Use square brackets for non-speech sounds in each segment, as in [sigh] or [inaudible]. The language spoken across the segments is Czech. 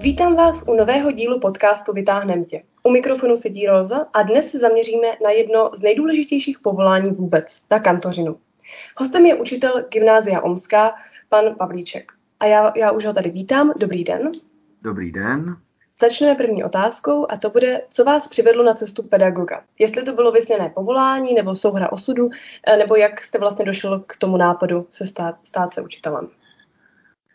Vítám vás u nového dílu podcastu Vytáhnem tě. U mikrofonu sedí Roza a dnes se zaměříme na jedno z nejdůležitějších povolání vůbec, na kantořinu. Hostem je učitel Gymnázia Omská, pan Pavlíček. A já, já už ho tady vítám. Dobrý den. Dobrý den. Začneme první otázkou a to bude, co vás přivedlo na cestu pedagoga. Jestli to bylo vysněné povolání nebo souhra osudu, eh, nebo jak jste vlastně došel k tomu nápadu se stát, stát se učitelem.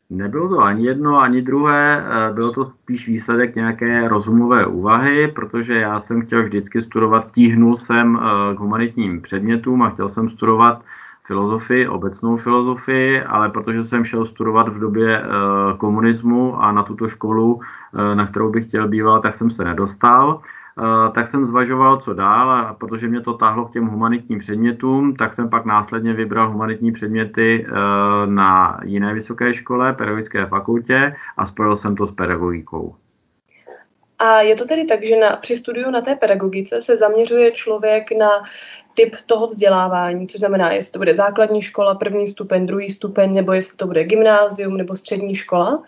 Nebylo to ani jedno, ani druhé, eh, bylo to spíš výsledek nějaké rozumové úvahy, protože já jsem chtěl vždycky studovat, tíhnul jsem eh, k humanitním předmětům a chtěl jsem studovat filozofii, obecnou filozofii, ale protože jsem šel studovat v době komunismu a na tuto školu Eh, na kterou bych chtěl bývat, tak jsem se nedostal. Tak jsem zvažoval, co dál, a protože mě to táhlo k těm humanitním předmětům, tak jsem pak následně vybral humanitní předměty eh, na jiné vysoké škole, pedagogické fakultě a spojil jsem to s pedagogikou. A je to tedy tak, že na, při studiu na té pedagogice se zaměřuje člověk na typ toho vzdělávání, což znamená, jestli to bude základní škola, první stupeň, druhý stupeň, nebo jestli to bude gymnázium nebo střední škola.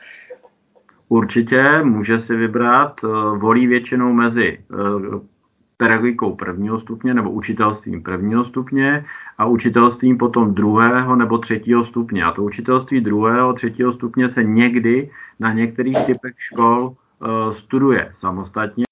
Určitě může si vybrat, eh, volí většinou mezi eh, pedagogikou prvního stupně nebo učitelstvím prvního stupně a učitelstvím potom druhého nebo třetího stupně. A to učitelství druhého, třetího stupně se někdy na některých typech škol eh, studuje samostatně.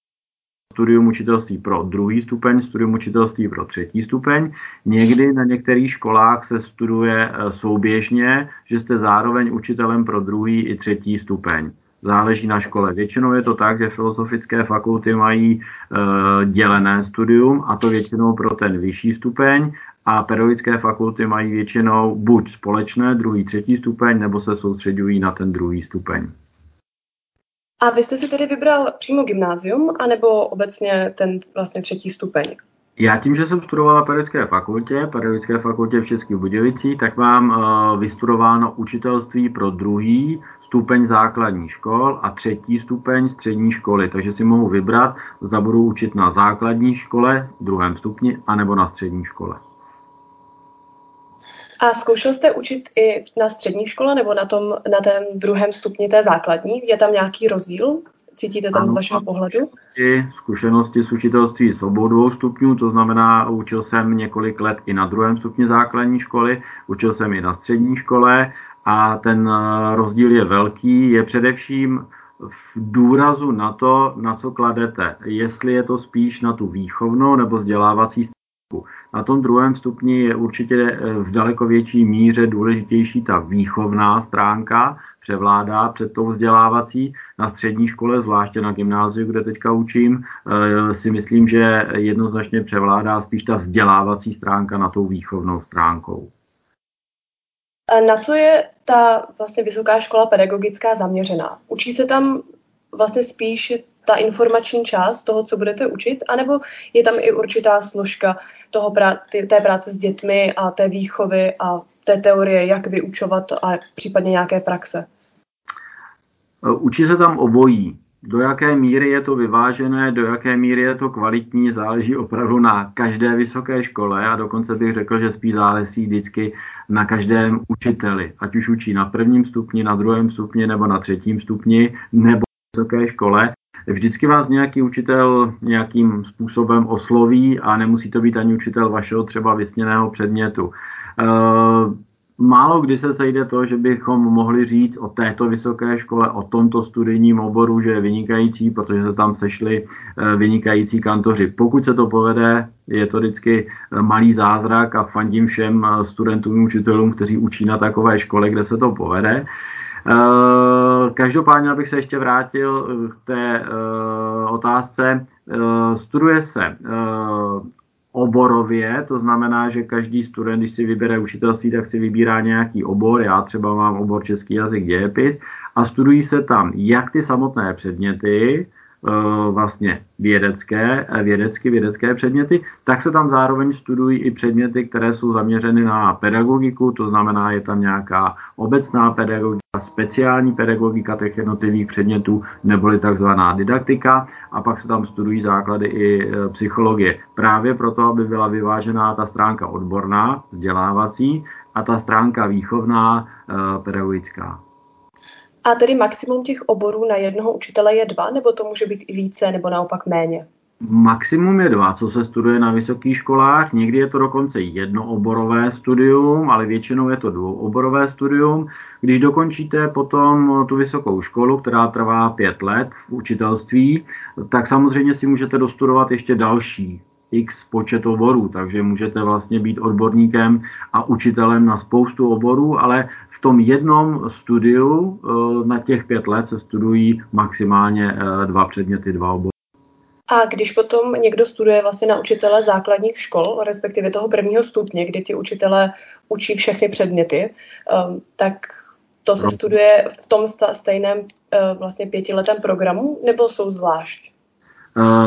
Studium učitelství pro druhý stupeň, studium učitelství pro třetí stupeň. Někdy na některých školách se studuje souběžně, že jste zároveň učitelem pro druhý i třetí stupeň záleží na škole. Většinou je to tak, že filozofické fakulty mají e, dělené studium, a to většinou pro ten vyšší stupeň, a pedagogické fakulty mají většinou buď společné, druhý, třetí stupeň, nebo se soustředují na ten druhý stupeň. A vy jste si tedy vybral přímo gymnázium, anebo obecně ten vlastně třetí stupeň? Já tím, že jsem studoval na pedagogické fakultě, pedagogické fakultě v Českých Budějovicích, tak mám uh, vystudováno učitelství pro druhý stupeň základní škol a třetí stupeň střední školy. Takže si mohu vybrat, zda budu učit na základní škole, druhém stupni, anebo na střední škole. A zkoušel jste učit i na střední škole nebo na, tom, na ten druhém stupni té základní? Je tam nějaký rozdíl? Cítíte tam ano, z vašeho pohledu? Zkušenosti s učitelství s obou dvou stupňů, to znamená, učil jsem několik let i na druhém stupni základní školy, učil jsem i na střední škole a ten eh, rozdíl je velký, je především v důrazu na to, na co kladete. Jestli je to spíš na tu výchovnou nebo vzdělávací stránku. Na tom druhém stupni je určitě eh, v daleko větší míře důležitější ta výchovná stránka, převládá před tou vzdělávací. Na střední škole, zvláště na gymnáziu, kde teďka učím, eh, si myslím, že jednoznačně převládá spíš ta vzdělávací stránka na tou výchovnou stránkou. Na co je ta vlastně vysoká škola pedagogická zaměřená? Učí se tam vlastně spíš ta informační část toho, co budete učit, anebo je tam i určitá složka toho prá- té práce s dětmi a té výchovy a té teorie, jak vyučovat a případně nějaké praxe? Učí se tam obojí. Do jaké míry je to vyvážené, do jaké míry je to kvalitní, záleží opravdu na každé vysoké škole a dokonce bych řekl, že spíš záleží vždycky na každém učiteli, ať už učí na prvním stupni, na druhém stupni nebo na třetím stupni nebo vysoké škole. Vždycky vás nějaký učitel nějakým způsobem osloví a nemusí to být ani učitel vašeho třeba vysněného předmětu. Málo kdy se sejde to, že bychom mohli říct o této vysoké škole, o tomto studijním oboru, že je vynikající, protože se tam sešli eh, vynikající kantoři. Pokud se to povede, je to vždycky eh, malý zázrak a fandím všem eh, studentům, učitelům, kteří učí na takové škole, kde se to povede. Každopádně, abych se ještě vrátil k té otázce, studuje se oborově, to znamená, že každý student, když si vybere učitelství, tak si vybírá nějaký obor, já třeba mám obor český jazyk dějepis a studují se tam jak ty samotné předměty, vlastně vědecké, eh, vědecky vědecké předměty, tak se tam zároveň studují i předměty, které jsou zaměřeny na pedagogiku, to znamená, je tam nějaká obecná pedagogika, speciální pedagogika těch jednotlivých předmětů, neboli takzvaná didaktika, a pak se tam studují základy i eh, psychologie. Právě proto, aby byla vyvážená ta stránka odborná, vzdělávací, a ta stránka výchovná, pedagogická. A tedy maximum těch oborů na jednoho učitele je dva, nebo to může být i více, nebo naopak méně? Maximum je dva, co se studuje na vysokých školách. Někdy je to dokonce jednooborové studium, ale většinou je to dvouoborové studium. Když dokončíte potom tu vysokou školu, která trvá pět let v učitelství, tak samozřejmě si můžete dostudovat ještě další x počet oborů, takže můžete vlastně být odborníkem a učitelem na spoustu oborů, ale v tom jednom studiu eh, na těch pět let se studují maximálně eh, dva předměty, dva obory. A když potom někdo studuje vlastně na učitele základních škol, respektive toho prvního stupně, kdy ti učitele učí všechny předměty, um, tak to se no. studuje v tom stejném uh, vlastně pětiletém programu, nebo jsou zvlášť?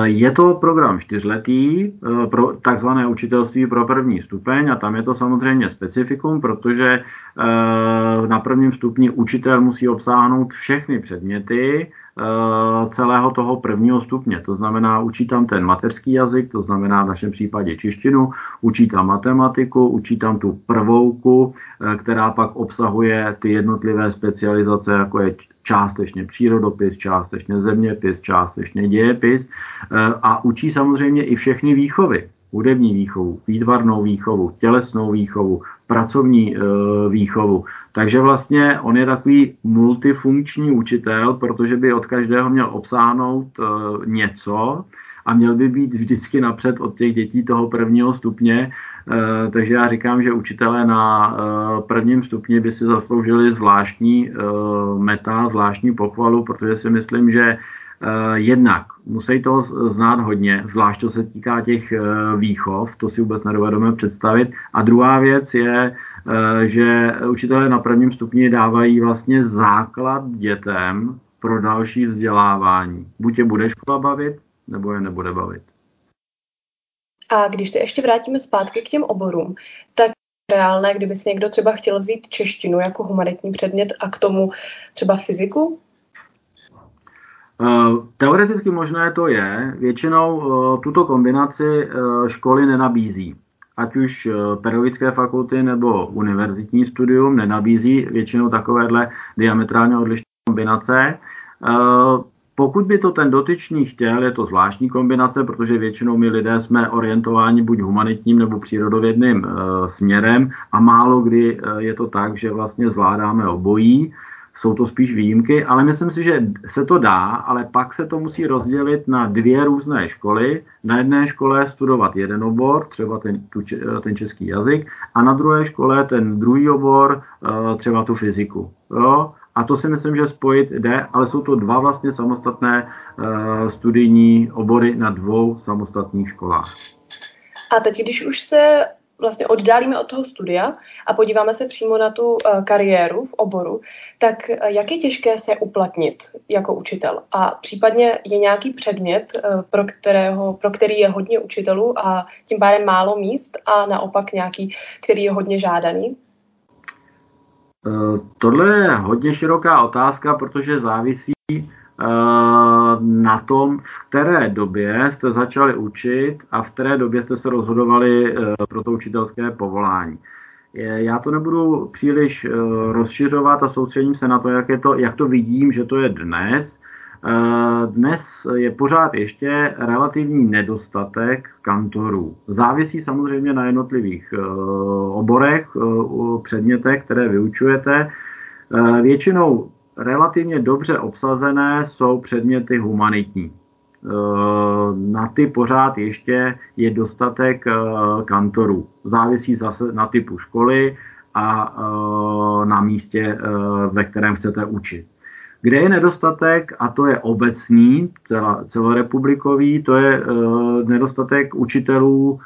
Je to program čtyřletý, uh, pro takzvané učitelství pro první stupeň a tam je to samozřejmě specifikum, protože na prvním stupni učitel musí obsáhnout všechny předměty, celého toho prvního stupně. To znamená, učí tam ten mateřský jazyk, to znamená v našem případě češtinu, učí tam matematiku, učí tam tu prvouku, eh, která pak obsahuje ty jednotlivé specializace, jako je částečně přírodopis, částečně zeměpis, částečně dějepis eh, a učí samozřejmě i všechny výchovy hudební výchovu, výtvarnou výchovu, tělesnou výchovu, pracovní e, výchovu. Takže vlastně on je takový multifunkční učitel, protože by od každého měl obsáhnout e, něco a měl by být vždycky napřed od těch dětí toho prvního stupně. E, takže já říkám, že učitelé na e, prvním stupni by si zasloužili zvláštní meta, zvláštní pochvalu, protože si myslím, že Eh, jednak musí to znát hodně, zvlášť to se týká těch eh, výchov, to si vůbec nedovedeme představit. A druhá věc je, eh, že učitelé na prvním stupni dávají vlastně základ dětem pro další vzdělávání. Buď je bude škola bavit, nebo je nebude bavit. A když se ještě vrátíme zpátky k těm oborům, tak reálné, kdyby si někdo třeba chtěl vzít češtinu jako humanitní předmět a k tomu třeba fyziku, Eh, teoreticky možné to je, většinou eh, tuto kombinaci eh, školy nenabízí. Ať už pedagogické fakulty nebo univerzitní studium nenabízí většinou takovéhle diametrálně odlišné kombinace. Pokud by to ten dotyčný chtěl, je to zvláštní kombinace, protože většinou my lidé jsme orientováni buď humanitním nebo přírodovědným směrem a málo kdy je to tak, že vlastně zvládáme obojí jsou to spíš výjimky, ale myslím si, že se to dá, ale pak se to musí rozdělit na dvě různé školy. Na jedné škole studovat jeden obor, třeba ten, tu, ten český jazyk, a na druhé škole ten druhý obor, eh, třeba tu fyziku. Jo? A to si myslím, že spojit jde, ale jsou to dva vlastně samostatné uh, studijní obory na dvou samostatných školách. A teď, když už se vlastně oddálíme od toho studia a podíváme se přímo na tu uh, kariéru v oboru, tak uh, jak je těžké se uplatnit jako učitel? A případně je nějaký předmět, uh, pro, kterého, pro který je hodně učitelů a tím pádem málo míst a naopak nějaký, který je hodně žádaný? Tohle je hodně široká otázka, protože závisí Eh, na tom, v které době jste začali učit a v které době jste se rozhodovali eh, pro to učitelské povolání. Já to nebudu příliš eh, rozšiřovat a soustředím se na to, jak, je to, jak to vidím, že to je dnes. Dnes je pořád ještě relativní nedostatek kantorů. Závisí samozřejmě na jednotlivých oborech, předmětech, které vyučujete. Většinou relativně dobře obsazené jsou předměty humanitní. E, na ty pořád ještě je dostatek e, kantorů. Závisí zase na typu školy a e, na místě, ve kterém chcete učit. Kde je nedostatek, a to je obecný, celorepublikový, to je nedostatek učitelů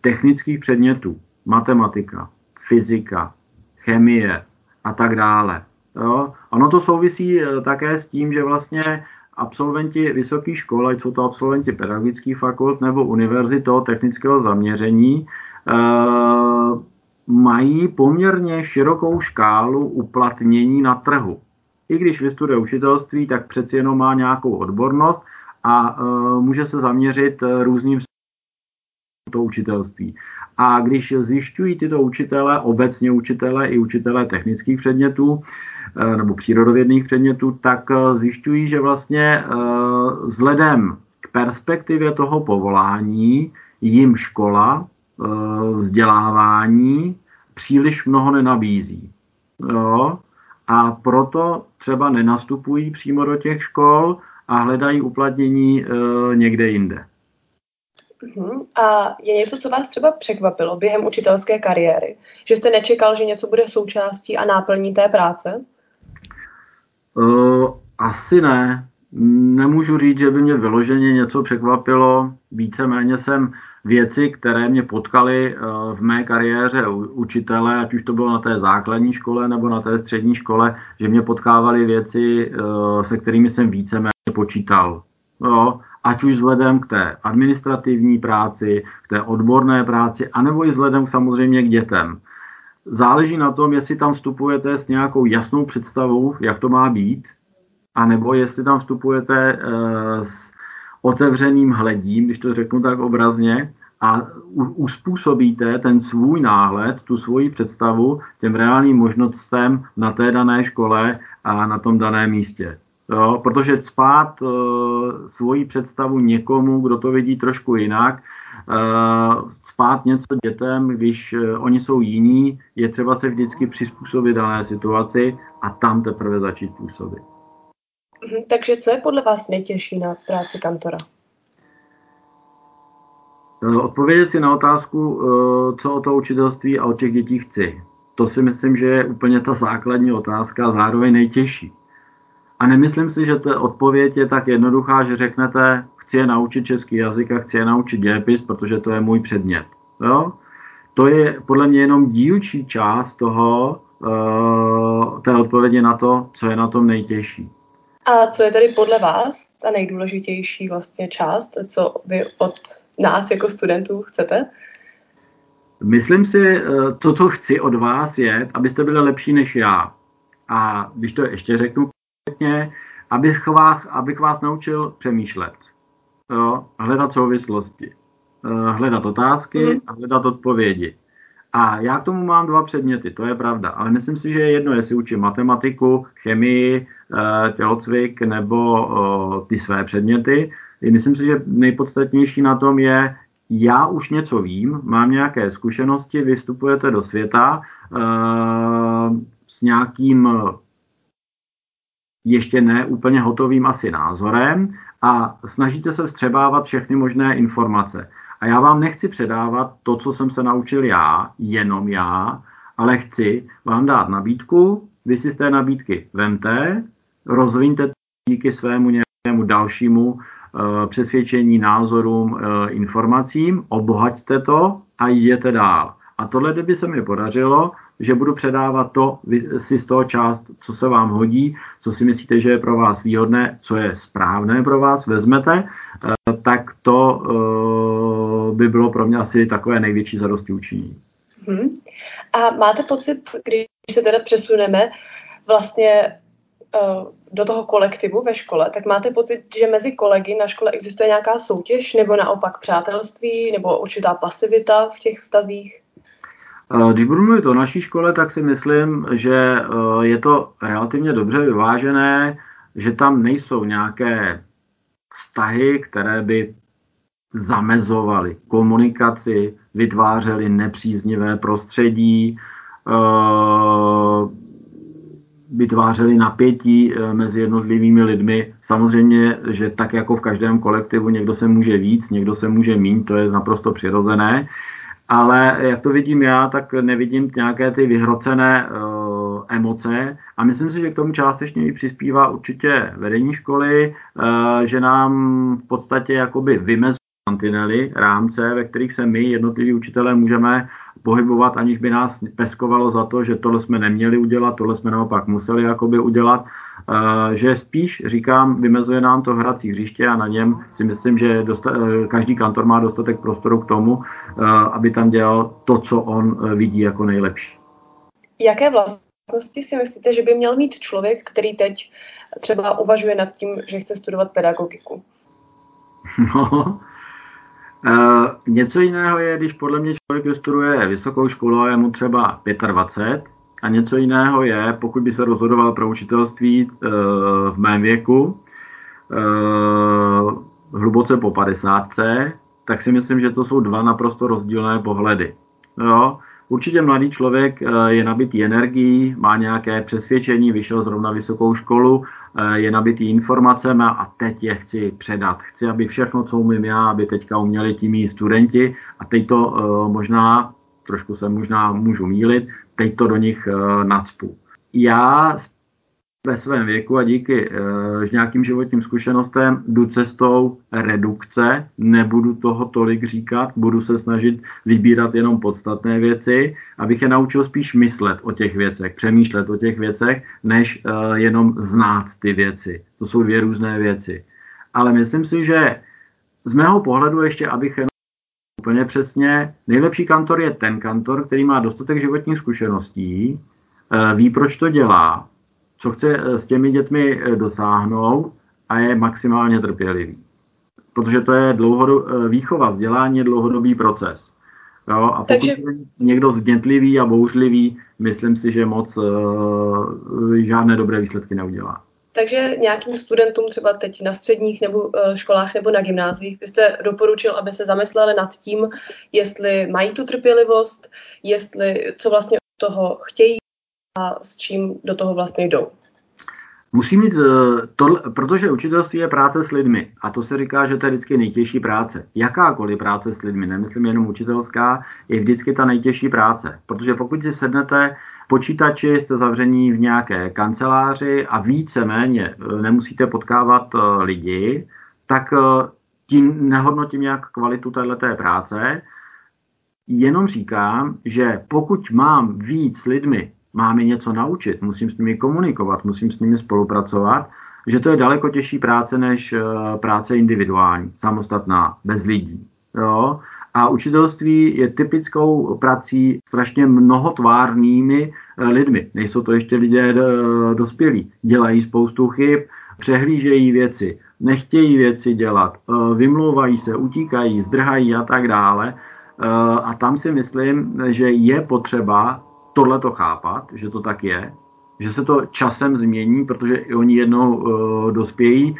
technických předmětů. Matematika, fyzika, chemie, a tak dále. Jo? Ono to souvisí eh, také s tím, že vlastně absolventi vysokých škol, ať jsou to absolventi pedagogických fakult nebo univerzit toho technického zaměření, e, mají poměrně širokou škálu uplatnění na trhu. I když vystuduje učitelství, tak přeci jenom má nějakou odbornost a e, může se zaměřit různým to učitelství. A když zjišťují tyto učitele, obecně učitele i učitele technických předmětů, nebo přírodovědných předmětů, tak zjišťují, že vlastně vzhledem k perspektivě toho povolání jim škola, vzdělávání příliš mnoho nenabízí. Jo? A proto třeba nenastupují přímo do těch škol a hledají uplatnění někde jinde. Uh-huh. A je něco, co vás třeba překvapilo během učitelské kariéry? Že jste nečekal, že něco bude součástí a náplní té práce? Uh, asi ne. Nemůžu říct, že by mě vyloženě něco překvapilo. Víceméně jsem věci, které mě potkaly uh, v mé kariéře učitele, ať už to bylo na té základní škole nebo na té střední škole, že mě potkávaly věci, uh, se kterými jsem víceméně počítal. Jo, ať už vzhledem k té administrativní práci, k té odborné práci, anebo i vzhledem samozřejmě k dětem. Záleží na tom, jestli tam vstupujete s nějakou jasnou představou, jak to má být, anebo jestli tam vstupujete e, s otevřeným hledím, když to řeknu tak obrazně, a uspůsobíte ten svůj náhled, tu svoji představu těm reálným možnostem na té dané škole a na tom daném místě. Jo, protože spát uh, svoji představu někomu, kdo to vidí trošku jinak, uh, spát něco dětem, když uh, oni jsou jiní, je třeba se vždycky přizpůsobit dané situaci a tam teprve začít působit. Mhm, takže co je podle vás nejtěžší na práci kantora? Odpovědět si na otázku, co o to učitelství a o těch dětí chci. To si myslím, že je úplně ta základní otázka a zároveň nejtěžší. A nemyslím si, že ta odpověď je tak jednoduchá, že řeknete, chci je naučit český jazyk a chci je naučit dějepis, protože to je můj předmět. Jo? To je podle mě jenom dílčí část toho, uh, té odpovědi na to, co je na tom nejtěžší. A co je tedy podle vás ta nejdůležitější vlastně část, co vy od nás jako studentů chcete? Myslím si, eh, to, co chci od vás, je, abyste byli lepší než já. A když to ještě řeknu konkrétně, abych vás, abych vás naučil přemýšlet, jo, hledat souvislosti, eh, hledat otázky mhm. a hledat odpovědi. A já k tomu mám dva předměty, to je pravda, ale myslím si, že je jedno, jestli učím matematiku, chemii, eh, tělocvik nebo ty své předměty. Myslím si, že nejpodstatnější na tom je, já už něco vím, mám nějaké zkušenosti, vystupujete do světa s nějakým ještě ne úplně hotovým asi názorem a snažíte se vstřebávat všechny možné informace. A já vám nechci předávat to, co jsem se naučil já, jenom já, ale chci vám dát nabídku, vy si z té nabídky vemte, rozvíjte díky svému nějakému dalšímu uh, přesvědčení, názorům, uh, informacím, obohaťte to a jděte dál. A tohle, kdyby se mi podařilo, že budu předávat to si z toho část, co se vám hodí, co si myslíte, že je pro vás výhodné, co je správné pro vás, vezmete, eh, tak to eh, by bylo pro mě asi takové největší zadosti učiní. Hmm. A máte pocit, když se teda přesuneme vlastně eh, do toho kolektivu ve škole, tak máte pocit, že mezi kolegy na škole existuje nějaká soutěž, nebo naopak přátelství, nebo určitá pasivita v těch vztazích? Když budu mluvit o naší škole, tak si myslím, že eh, je to relativně dobře vyvážené, že tam nejsou nějaké vztahy, které by zamezovaly komunikaci, vytvářely nepříznivé prostředí, eh, vytvářely napětí eh, mezi jednotlivými lidmi. Samozřejmě, že tak jako v každém kolektivu někdo se může víc, někdo se může míň, to je naprosto přirozené ale jak to vidím já, tak nevidím nějaké ty vyhrocené uh, emoce a myslím si, že k tomu částečně i přispívá určitě vedení školy, uh, že nám v podstatě jakoby vymezuje mantinely, rámce, ve kterých se my, jednotliví učitelé, můžeme pohybovat, aniž by nás peskovalo za to, že tohle jsme neměli udělat, tohle jsme naopak museli jakoby udělat. Eh, že spíš, říkám, vymezuje nám to hrací hřiště a na něm si myslím, že dosta, eh, každý kantor má dostatek prostoru k tomu, eh, aby tam dělal to, co on vidí jako nejlepší. Jaké vlastnosti si myslíte, že by měl mít člověk, který teď třeba uvažuje nad tím, že chce studovat pedagogiku? No, Uh, něco jiného je, když podle mě člověk studuje vysokou školu a je mu třeba 25 a něco jiného je, pokud by se rozhodoval pro učitelství e, v mém věku, e, hluboce po 50, tak si myslím, že to jsou dva naprosto rozdílné pohledy. Jo? Určitě mladý člověk je nabitý energií, má nějaké přesvědčení, vyšel zrovna vysokou školu, je nabitý informacemi a teď je chci předat. Chci, aby všechno, co umím já, aby teďka uměli tím studenti a teď to možná trošku se možná můžu mílit, teď to do nich uh, nacpu. Já ve svém věku a díky uh, nějakým životním zkušenostem jdu cestou redukce, nebudu toho tolik říkat, budu se snažit vybírat jenom podstatné věci, abych je naučil spíš myslet o těch věcech, přemýšlet o těch věcech, než uh, jenom znát ty věci. To jsou dvě různé věci. Ale myslím si, že z mého pohledu ještě, abych úplně přesně. Nejlepší kantor je ten kantor, který má dostatek životních zkušeností, eh, ví, proč to dělá, co chce eh, s těmi dětmi eh, dosáhnout a je maximálně trpělivý. Protože to je dlouhodob, výchova, vzdělání je dlouhodobý proces. Jo, a pokud Takže... je někdo zdětlivý a bouřlivý, myslím si, že moc uh, žádné dobré výsledky neudělá. Takže nějakým studentům třeba teď na středních nebo eh, školách nebo na gymnáziích byste doporučil, aby se zamysleli nad tím, jestli mají tu trpělivost, jestli co vlastně od toho chtějí a s čím do toho vlastně jdou. Musí mít, eh, to, protože učitelství je práce s lidmi a to se říká, že to je vždycky nejtěžší práce. Jakákoliv práce s lidmi, nemyslím jenom učitelská, je vždycky ta nejtěžší práce. Protože pokud si sednete počítači, jste zavření v nějaké kanceláři a víceméně eh, nemusíte potkávat eh, lidi, tak eh, tím nehodnotím nějak kvalitu této práce. Jenom říkám, že pokud mám víc lidmi, mám je něco naučit, musím s nimi komunikovat, musím s nimi spolupracovat, že to je daleko těžší práce než práce individuální, samostatná, bez lidí. Jo? A učitelství je typickou prací strašně mnohotvárnými eh, lidmi. Nejsou to ještě lidé eh, dospělí. Dělají spoustu chyb, přehlížejí věci, nechtějí věci dělat, eh, vymlouvají se, utíkají, zdrhají a tak dále. A tam si myslím, že je potřeba tohle to chápat, že to tak je, že se to časem změní, protože i oni jednou dospějí.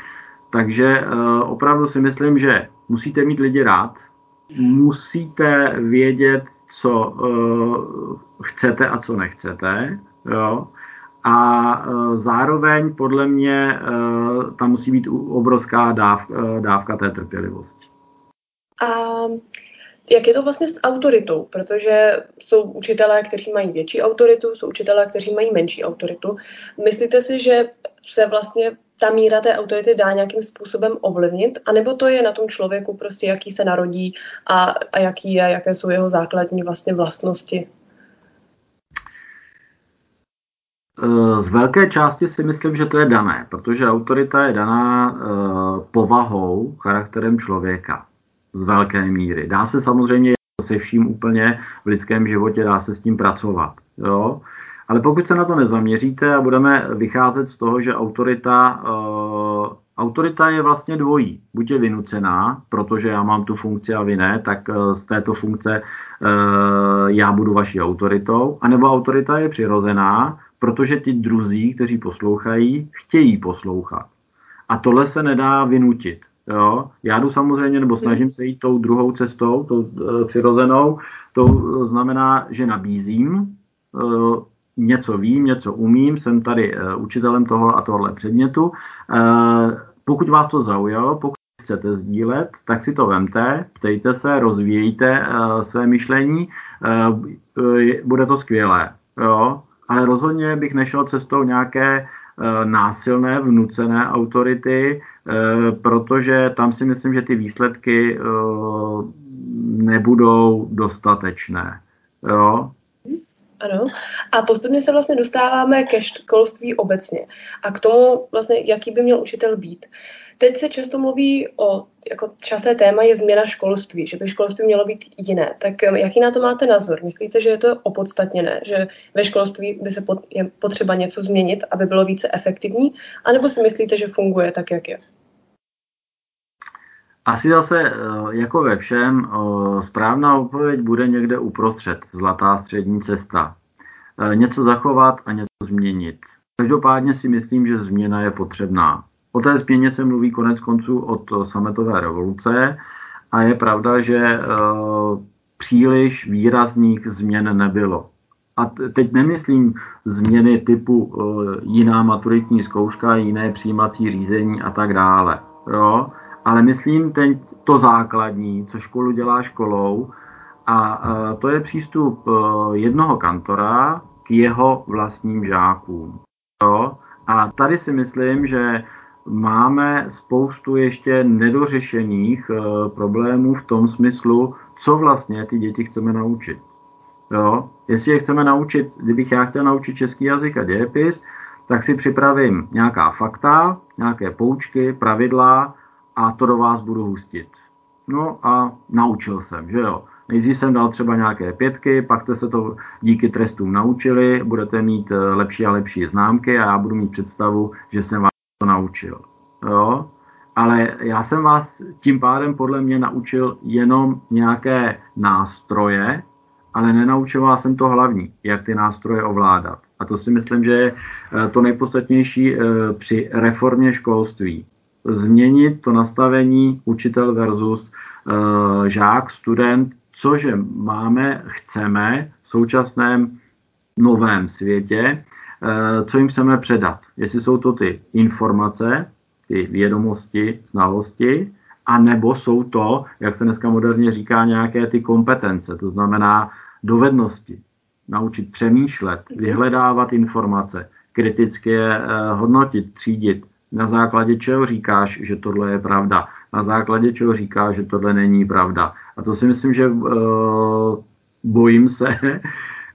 Takže opravdu si myslím, že musíte mít lidi rád, musíte vědět, co uh, chcete a co nechcete. Jo? A uh, zároveň podle mě uh, tam musí být obrovská dáv, uh, dávka té trpělivosti. A jak je to vlastně s autoritou? Protože jsou učitelé, kteří mají větší autoritu, jsou učitelé, kteří mají menší autoritu. Myslíte si, že se vlastně ta míra té autority dá nějakým způsobem ovlivnit, anebo to je na tom člověku prostě, jaký se narodí a, a jaký je, jaké jsou jeho základní vlastně vlastnosti? Z velké části si myslím, že to je dané, protože autorita je daná uh, povahou, charakterem člověka. Z velké míry. Dá se samozřejmě se vším úplně v lidském životě, dá se s tím pracovat. Jo? Ale pokud se na to nezaměříte a budeme vycházet z toho, že autorita, uh, autorita je vlastně dvojí. Buď je vynucená, protože já mám tu funkci a vy ne, tak uh, z této funkce uh, já budu vaší autoritou, anebo autorita je přirozená, protože ti druzí, kteří poslouchají, chtějí poslouchat. A tohle se nedá vynutit. Jo? Já jdu samozřejmě, nebo snažím se jít tou druhou cestou, tou uh, přirozenou. To znamená, že nabízím, uh, něco vím, něco umím, jsem tady uh, učitelem toho a tohle předmětu. Uh, pokud vás to zaujalo, pokud chcete sdílet, tak si to vemte, ptejte se, rozvíjejte uh, své myšlení, uh, uh, bude to skvělé. Jo? Ale rozhodně bych nešel cestou nějaké uh, násilné, vnucené autority, protože tam si myslím, že ty výsledky uh, nebudou dostatečné. Jo? Ano. A postupně se vlastně dostáváme ke školství obecně a k tomu vlastně, jaký by měl učitel být. Teď se často mluví o, jako časté téma je změna školství, že by školství mělo být jiné. Tak um, jaký na to máte názor? Myslíte, že je to opodstatněné, že ve školství by se pot, je potřeba něco změnit, aby bylo více efektivní? A nebo si myslíte, že funguje tak, jak je? Asi zase eh, jako ve všem, eh, správná odpověď bude někde uprostřed, zlatá střední cesta. něco zachovat a něco změnit. Každopádně si myslím, že změna je potřebná. O té změně se mluví konec konců od sametové revoluce a je pravda, že příliš výrazných změn nebylo. A teď nemyslím změny typu jiná maturitní zkouška, jiné přijímací řízení a tak dále. Jo? Ale myslím teď to základní, co školu dělá školou, a to je přístup jednoho kantora k jeho vlastním žákům. A tady si myslím, že máme spoustu ještě nedořešených problémů v tom smyslu, co vlastně ty děti chceme naučit. Jo? Jestli je chceme naučit, kdybych já chtěl naučit český jazyk a dějepis, tak si připravím nějaká fakta, nějaké poučky, pravidla a to do vás budu hustit. No a naučil jsem, že jo. Nejdřív jsem dal třeba nějaké pětky, pak jste se to díky trestům naučili, budete mít eh, lepší a lepší známky a já budu mít představu, že jsem vás to naučil. Jo? Ale já jsem vás tím pádem podle mě naučil jenom nějaké nástroje, ale nenaučoval jsem to hlavní, jak ty nástroje ovládat. A to si myslím, že je eh, to nejpodstatnější eh, při reformě školství. Změnit to nastavení učitel versus žák, student, cože máme, chceme v současném novém světě, eh, co jim chceme předat. Jestli jsou to ty informace, ty vědomosti, znalosti, a nebo jsou to, jak se dneska moderně říká, nějaké ty kompetence, to znamená dovednosti. Naučit přemýšlet, vyhledávat informace, kriticky je eh, hodnotit, třídit. Na základě čeho říkáš, že tohle je pravda? Na základě čeho říkáš, že tohle není pravda? A to si myslím, že uh, bojím se, [laughs]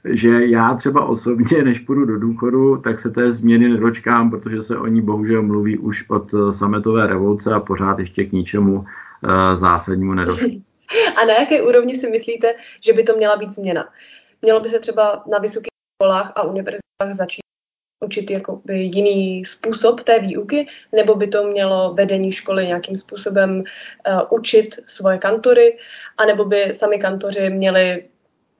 že já třeba osobně, než půjdu do důchodu, tak se té změny nedočkám, protože se o ní bohužel mluví už od eh, sametové revoluce a pořád ještě k ničemu uh, zásadnímu nedošlo. [laughs] A na jaké úrovni si myslíte, že by to měla být změna? Mělo by se třeba na vysokých školách a univerzitách začít učit jakoby jiný způsob té výuky, nebo by to mělo vedení školy nějakým způsobem uh, učit svoje kantory, anebo by sami kantoři měli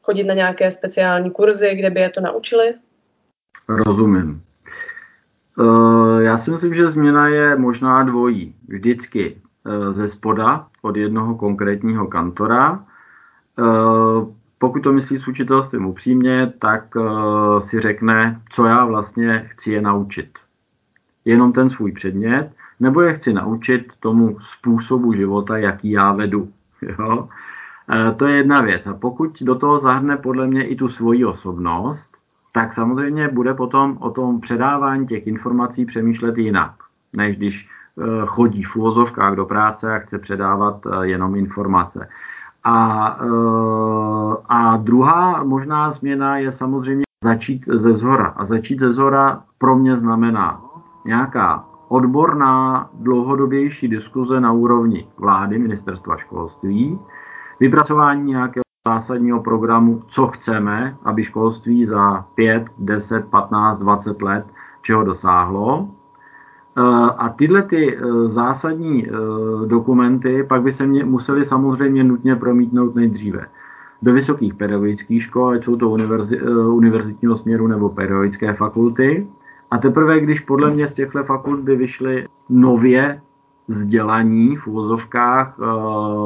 chodit na nějaké speciální kurzy, kde by je to naučili? Rozumím. Uh, já si myslím, že změna je možná dvojí. Vždycky uh, ze spoda od jednoho konkrétního kantora. Pokud to myslí s učitelstvím upřímně, tak uh, si řekne, co já vlastně chci je naučit. Jenom ten svůj předmět, nebo je chci naučit tomu způsobu života, jaký já vedu. [laughs] Jo? E, to je jedna věc. A pokud do toho zahrne podle mě i tu svoji osobnost, tak samozřejmě bude potom o tom předávání těch informací přemýšlet jinak, než když e, chodí v úvozovkách do práce a chce předávat jenom informace. A, eh, a druhá možná změna je samozřejmě začít ze zhora. A začít ze zhora pro mě znamená nějaká odborná, dlouhodobější diskuze na úrovni vlády, ministerstva školství, vypracování nějakého zásadního programu, co chceme, aby školství za 5, 10, 15, 20 let čeho dosáhlo. A tyhle ty eh, zásadní eh, dokumenty pak by se mě museli samozřejmě nutně promítnout nejdříve do vysokých pedagogických škol, ať jsou to univerzi, univerzitního směru nebo pedagogické fakulty. A teprve, když podle mě z těchto fakult by vyšly nově vzdělaní v úvozovkách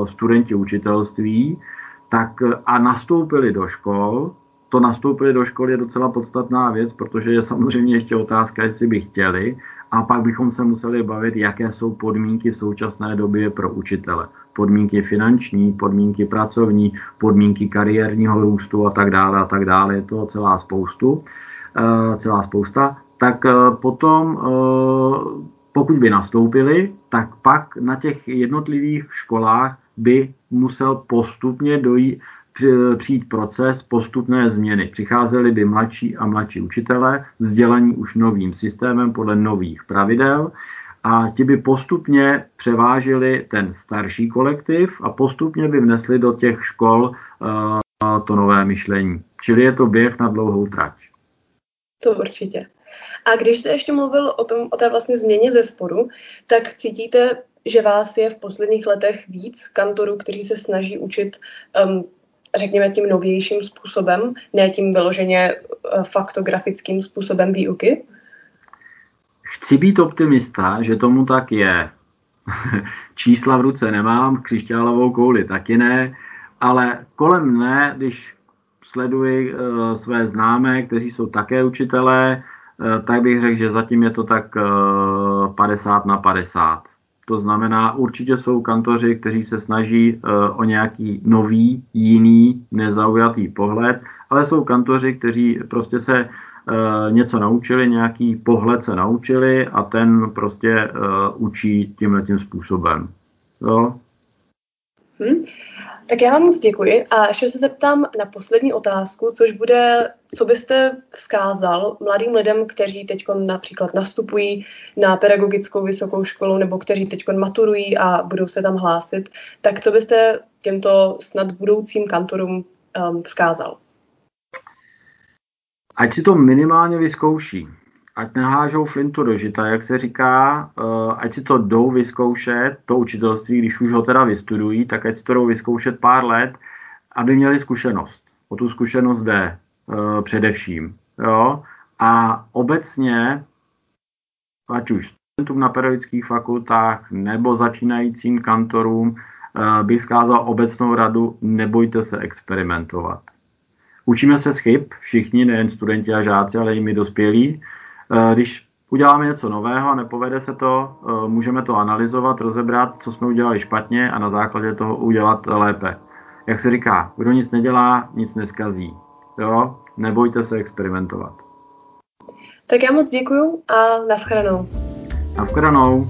studenti učitelství, tak a nastoupili do škol, to nastoupili do školy je docela podstatná věc, protože je samozřejmě ještě otázka, jestli by chtěli, a pak bychom se museli bavit, jaké jsou podmínky v současné době pro učitele. Podmínky finanční, podmínky pracovní, podmínky kariérního růstu a tak dále a tak dále. Je to celá spoustu, eh, celá spousta. Tak eh, potom, eh, pokud by nastoupili, tak pak na těch jednotlivých školách by musel postupně dojít, přijít proces postupné změny. Přicházeli by mladší a mladší učitelé, vzdělaní už novým systémem podle nových pravidel a ti by postupně převážili ten starší kolektiv a postupně by vnesli do těch škol uh, to nové myšlení. Čili je to běh na dlouhou trať. To určitě. A když jste ještě mluvil o, tom, o té vlastně změně ze spodu, tak cítíte, že vás je v posledních letech víc kantorů, kteří se snaží učit um, řekněme, tím novějším způsobem, ne tím vyloženě eh, faktografickým způsobem výuky? Chci být optimista, že tomu tak je. [laughs] Čísla v ruce nemám, křišťálovou kouli taky ne, ale kolem mne, když sleduji uh, své známé, kteří jsou také učitelé, uh, tak bych řekl, že zatím je to tak uh, 50 na 50. To znamená, určitě jsou kantoři, kteří se snaží uh, o nějaký nový, jiný, nezaujatý pohled, ale jsou kantoři, kteří prostě se uh, něco naučili, nějaký pohled se naučili a ten prostě uh, učí tímhle tím způsobem. Jo? Hmm. Tak já vám moc děkuji a ještě se zeptám na poslední otázku, což bude, co byste vzkázal mladým lidem, kteří teď například nastupují na pedagogickou vysokou školu nebo kteří teď maturují a budou se tam hlásit, tak co byste těmto snad budoucím kantorům um, vzkázal? Ať si to minimálně vyzkouší ať nehážou flintu do žita, jak se říká, uh, ať si to jdou vyzkoušet, to učitelství, když už ho teda vystudují, tak ať si to jdou vyzkoušet pár let, aby měli zkušenost. O tu zkušenost jde uh, především. Jo? A obecně, ať už studentům na pedagogických fakultách nebo začínajícím kantorům, uh, bych zkázal obecnou radu, nebojte se experimentovat. Učíme se z chyb, všichni, nejen studenti a žáci, ale i my dospělí. Eh, když uděláme něco nového a nepovede se to, eh, můžeme to analyzovat, rozebrat, co jsme udělali špatně a na základě toho udělat lépe. Jak se říká, kdo nic nedělá, nic neskazí. Jo? Nebojte se experimentovat. Tak já moc děkuju a nashledanou. Nashledanou.